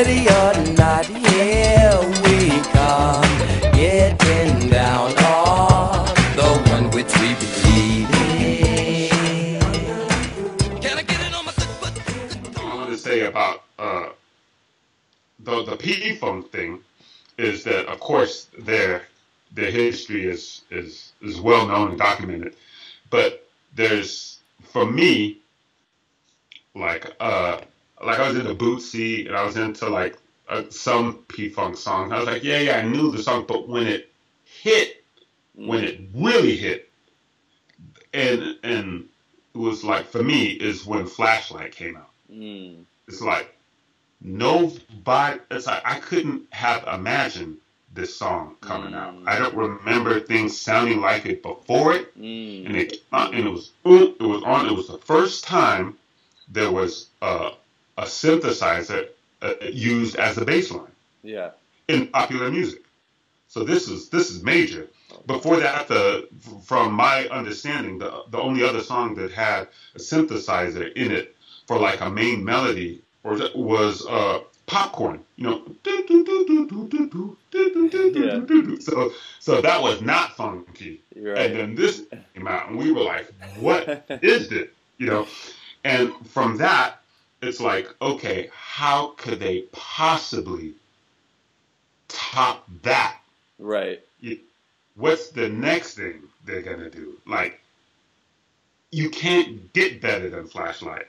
Ready or not, here we come. Getting down on the one which we believe. Can I get it on my I want to say about uh, the the P Funk thing is that of course their their history is is is well known and documented, but there's for me like uh like I was into Bootsy and I was into like uh, some P Funk songs. I was like, yeah, yeah, I knew the song, but when it hit, when it really hit, and and it was like for me is when Flashlight came out. Mm. It's like nobody. It's like I couldn't have imagined this song coming out. Mm. I don't remember things sounding like it before it, Mm. and it and it was it was on. It was the first time there was a, a synthesizer uh, used as a bass line Yeah. in popular music. So this is this is major. Before that, the from my understanding, the the only other song that had a synthesizer in it for like a main melody or was uh popcorn. You know, so so that was not funky. You're And then this came out, and we were like, "What is this?" You know, and from that, it's like, okay, how could they possibly top that? Right. What's the next thing they're gonna do? Like, you can't get better than Flashlight.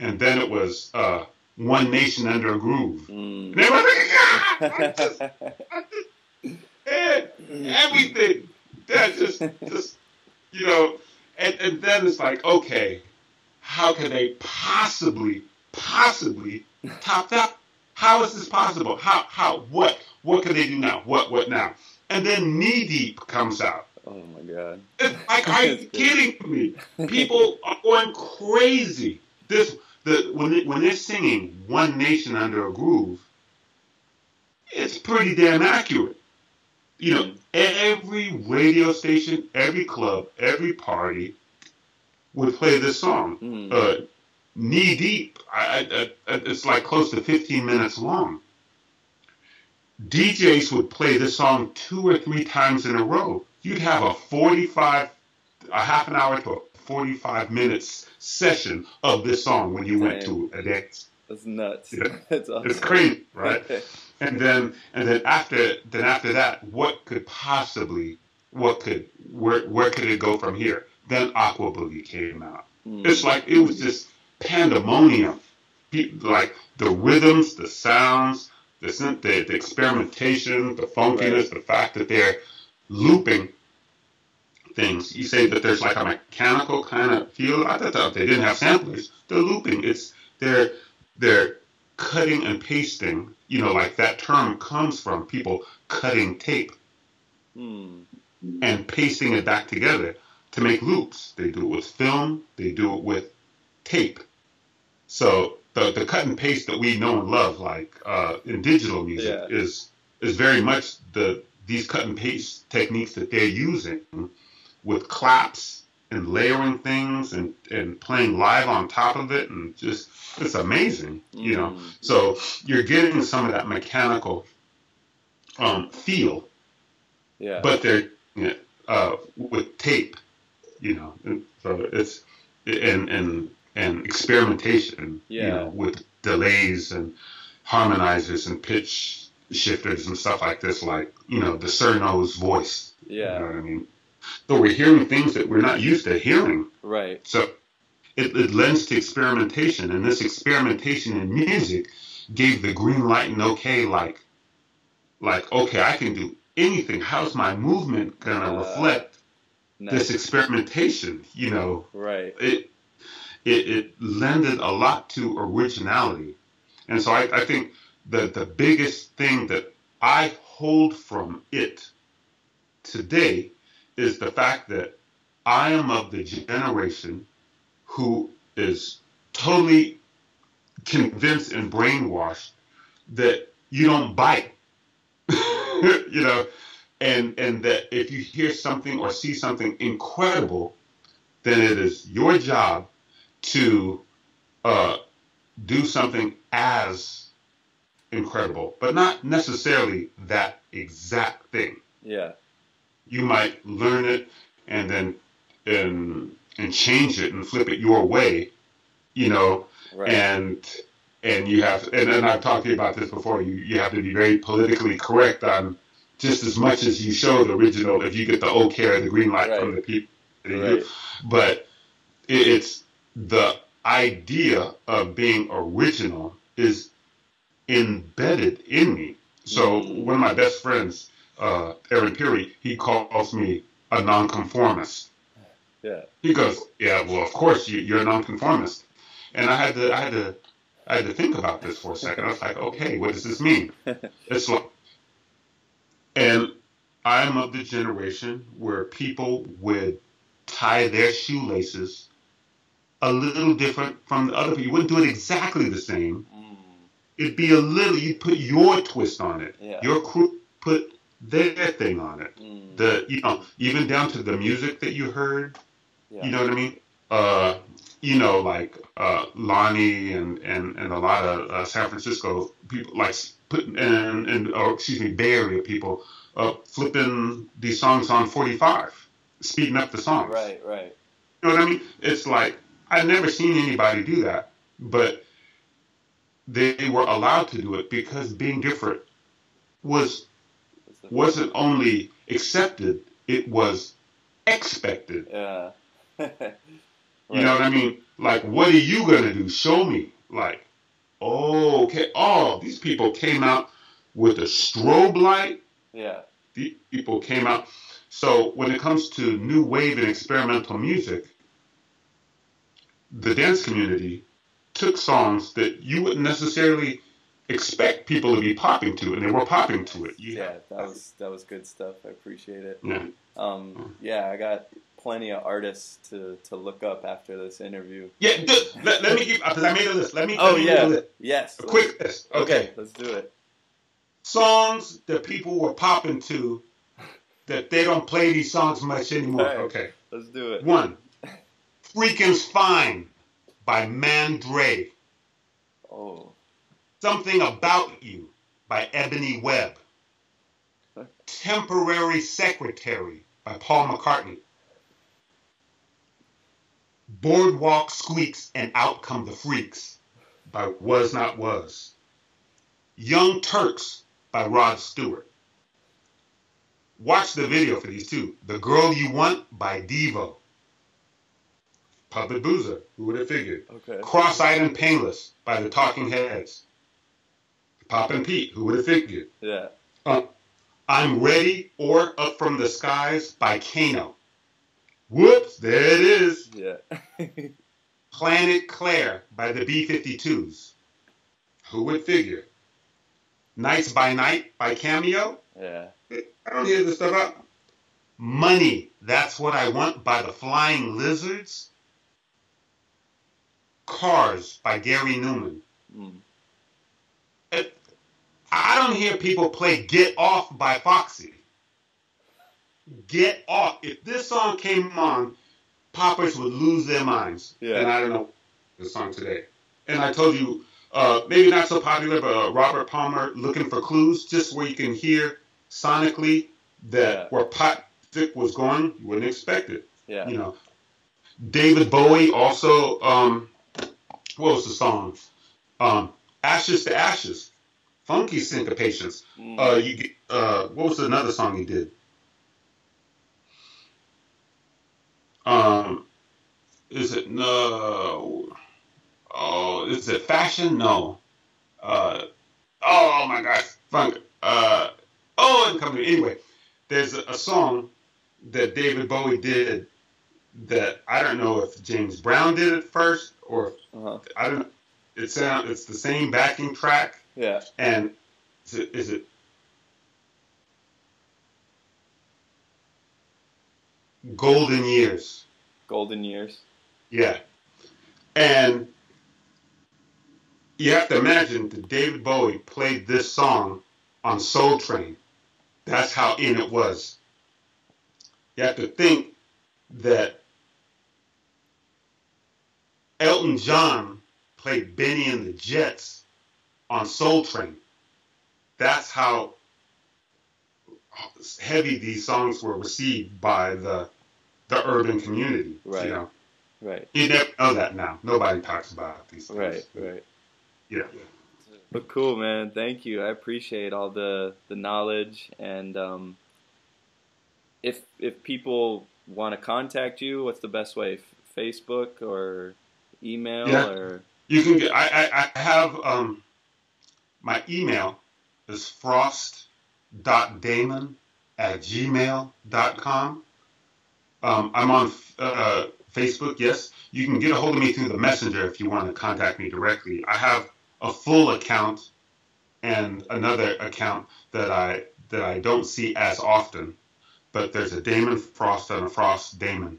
And then it was uh, One Nation Under a Groove. Mm. And like, "Ah!" I just- I just- everything. That just, just, you know, and, and then it's like, okay, how can they possibly, possibly top that? How is this possible? How, how, what, what can they do now? What, what now? And then Knee Deep comes out. Oh my god. It's like, are you kidding me? People are going crazy. This, the when they, when they're singing "One Nation Under a Groove," it's pretty damn accurate. You know, every radio station, every club, every party would play this song. Mm. Uh, knee deep. I, I, I, it's like close to 15 minutes long. DJs would play this song two or three times in a row. You'd have a 45, a half an hour to a 45 minutes session of this song when you went to a dance. That's nuts. Yeah. That's awesome. It's crazy, right? And then, and then after, then after that, what could possibly, what could, where, where could it go from here? Then Aqua Boogie came out. Mm. It's like it was just pandemonium. Like the rhythms, the sounds, the the, the experimentation, the funkiness, the fact that they're looping things. You say that there's like a mechanical kind of feel. I thought they didn't have samplers. They're looping. It's they're they're cutting and pasting. You know, like that term comes from people cutting tape Mm. and pasting it back together to make loops. They do it with film, they do it with tape. So the, the cut and paste that we know and love, like uh, in digital music, Yeah. is is very much the these cut and paste techniques that they're using with claps and layering things and, and playing live on top of it and just it's amazing, you know. Mm. So you're getting some of that mechanical um, feel Yeah. but they're uh, with tape, you know. And so it's and and and experimentation, you know, with delays and harmonizers and pitch shifters and stuff like this, like you know the Sir Nose's voice. Yeah. You know what I mean? So we're hearing things that we're not used to hearing. Right. So it, it lends to experimentation, and this experimentation in music gave the green light and okay, like, like okay, I can do anything. How's my movement gonna Uh, reflect Nice. this experimentation? You know, Right. it it it lended a lot to originality, and so I, I think the the biggest thing that I hold from it today is the fact that I am of the generation who is totally convinced and brainwashed that you don't bite. you know, and and that if you hear something or see something incredible, then it is your job to uh, do something as incredible, but not necessarily that exact thing. Yeah. You might learn it and then and and change it and flip it your way, you know, Right. and and you have and, and I've talked to you about this before. You you have to be very politically correct on just as much as you show the original. If you get the okay or the green light from the people, Right. but it, it's the idea of being original is embedded in me. So Mm. one of my best friends, uh, Aaron Peary, he calls me a nonconformist. Yeah. He goes, "Yeah, well, of course you, you're a nonconformist." And I had to, I had to, I had to think about this for a second. I was like, "Okay, what does this mean?" It's like, and I'm of the generation where people would tie their shoelaces a little different from the other people. You wouldn't do it exactly the same. Mm. It'd be a little. You'd put your twist on it. Yeah. Your crew put their thing on it. Mm. The you know even down to the music that you heard. yeah. You know what I mean? Uh, you know, like uh, Lonnie and, and, and a lot of uh, San Francisco people, like put and and or excuse me, Bay Area people, uh, flipping these songs on 45, speeding up the songs. Right. Right. You know what I mean? It's like I've never seen anybody do that, but they were allowed to do it because being different was wasn't only accepted; it was expected. Yeah. You know what I mean? Like, what are you gonna do? Show me. Like, oh, okay. Oh, these people came out with a strobe light. Yeah. These people came out. So when it comes to new wave and experimental music, the dance community took songs that you wouldn't necessarily expect people to be popping to, and they were popping to it. You- Yeah. That was that was good stuff. I appreciate it. yeah. Um. Yeah. I got plenty of artists to to look up after this interview. Yeah, let, let me give because I made a list. Let me. Oh let me yeah. list. Yes. a quick list. Okay. Let's do it. songs that people were popping to that they don't play these songs much anymore. Right. Okay. Let's do it. One, Freakin's Fine by Mandre. Oh. Something About You by Ebonee Webb. Temporary Secretary by Paul McCartney. Boardwalk Squeaks and Out Come the Freaks by Was Not Was. Young Turks by Rod Stewart. Watch the video for these two. The Girl You Want by Devo. Puppet Boozer, who would have figured? Okay. Cross-Eyed and Painless by the Talking Heads. Pop and Pete, who would have figured? Yeah. Uh, I'm Ready or Up from the Skies by Kano. Whoops, there it is. Yeah. Planet Claire by the B-52s. Who would figure? Nights by Night by Cameo. yeah. I don't hear this stuff out. Money, That's What I Want by the Flying Lizards. Cars by Gary Numan. Mm. It- I don't hear people play Get Off by Foxy. Get Off. If this song came on, poppers would lose their minds. Yeah. And I don't know the song today. And I told you, uh, maybe not so popular, but uh, Robert Palmer, Looking for Clues, just where you can hear sonically that Yeah. where pop was going, you wouldn't expect it. Yeah. You know, David Bowie also. Um, was the song? Um, Ashes to Ashes, Funky Syncopations. Mm. Uh, you get, uh, what was another song he did? Um, is it no? Oh, is it fashion? No. Uh, oh my gosh, funk. Uh, oh, and coming anyway. There's a, a song that David Bowie did that I don't know if James Brown did it first or uh-huh. I don't. It sound it's the same backing track Yeah. and is it, is it Golden Years? Golden years. Yeah. And you have to imagine that David Bowie played this song on Soul Train. That's how in it was. You have to think that Elton John played Bennie and the Jets on Soul Train. that's how heavy these songs were received by the the urban community. Right. You know, Right. you never know that now. Nobody talks about these things. Right. Right. Yeah. But cool, man. Thank you. I appreciate all the the knowledge and um, if if people want to contact you, what's the best way? Facebook or email Yeah. or You can get. I I, I have um, my email is frost.damon at gmail.com. Um, I'm on uh, Facebook. Yes, you can get a hold of me through the messenger if you want to contact me directly. I have a full account and another account that I that I don't see as often. But there's a Damon Frost and a Frost Damon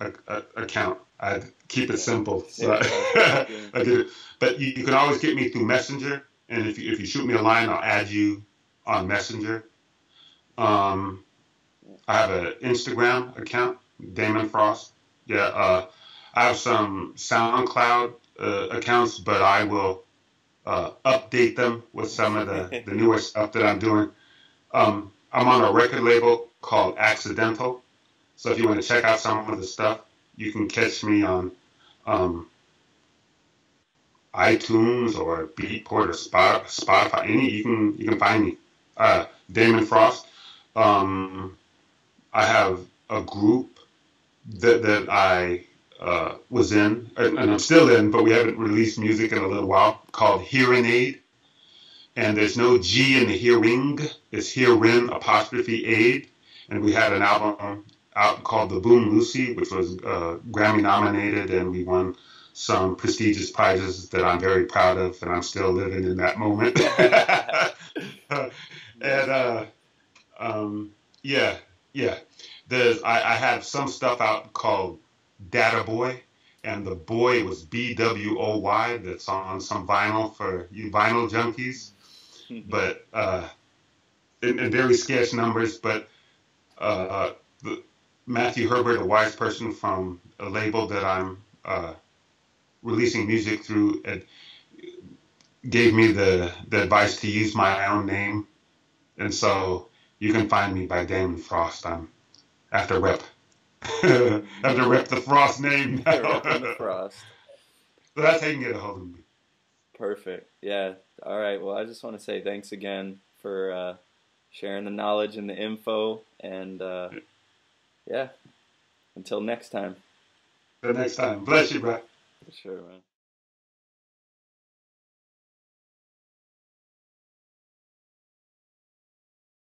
a, a, account. I keep it simple. So. I did it. But you, you can always get me through Messenger, and if you, if you shoot me a line, I'll add you on Messenger. Um, I have an Instagram account, Damon Frost. Yeah, uh, I have some SoundCloud uh, accounts, but I will uh, update them with some of the, the newer stuff that I'm doing. Um, I'm on a record label called Accidental, so if you want to check out some of the stuff, you can catch me on um, iTunes or Beatport or Spot, Spotify. Any you can you can find me. Uh, Damon Frost. Um, I have a group that that I uh, was in and I'm still in, but we haven't released music in a little while called Hearing Aid. And there's no G in the hearing. It's hearing apostrophe aid. And we had an album out called The Boom Lucy, which was uh, Grammy nominated, and we won some prestigious prizes that I'm very proud of, and I'm still living in that moment. and uh, um, yeah, yeah. There's I, I have some stuff out called Data Boy, and the boy was B W O Y. That's on some vinyl for you vinyl junkies, but uh, in, in very scarce numbers. But uh, the, Matthew Herbert, a wise person from a label that I'm uh, releasing music through, it gave me the, the advice to use my own name. And so you can find me by Damon Frost. I'm after rep. after rep the Frost name now. The Frost. so that's how you can get a hold of me. Perfect. Yeah. All right. Well, I just want to say thanks again for uh, sharing the knowledge and the info. And uh, yeah, until next time. Till next time. Bless you, bro. For sure, man.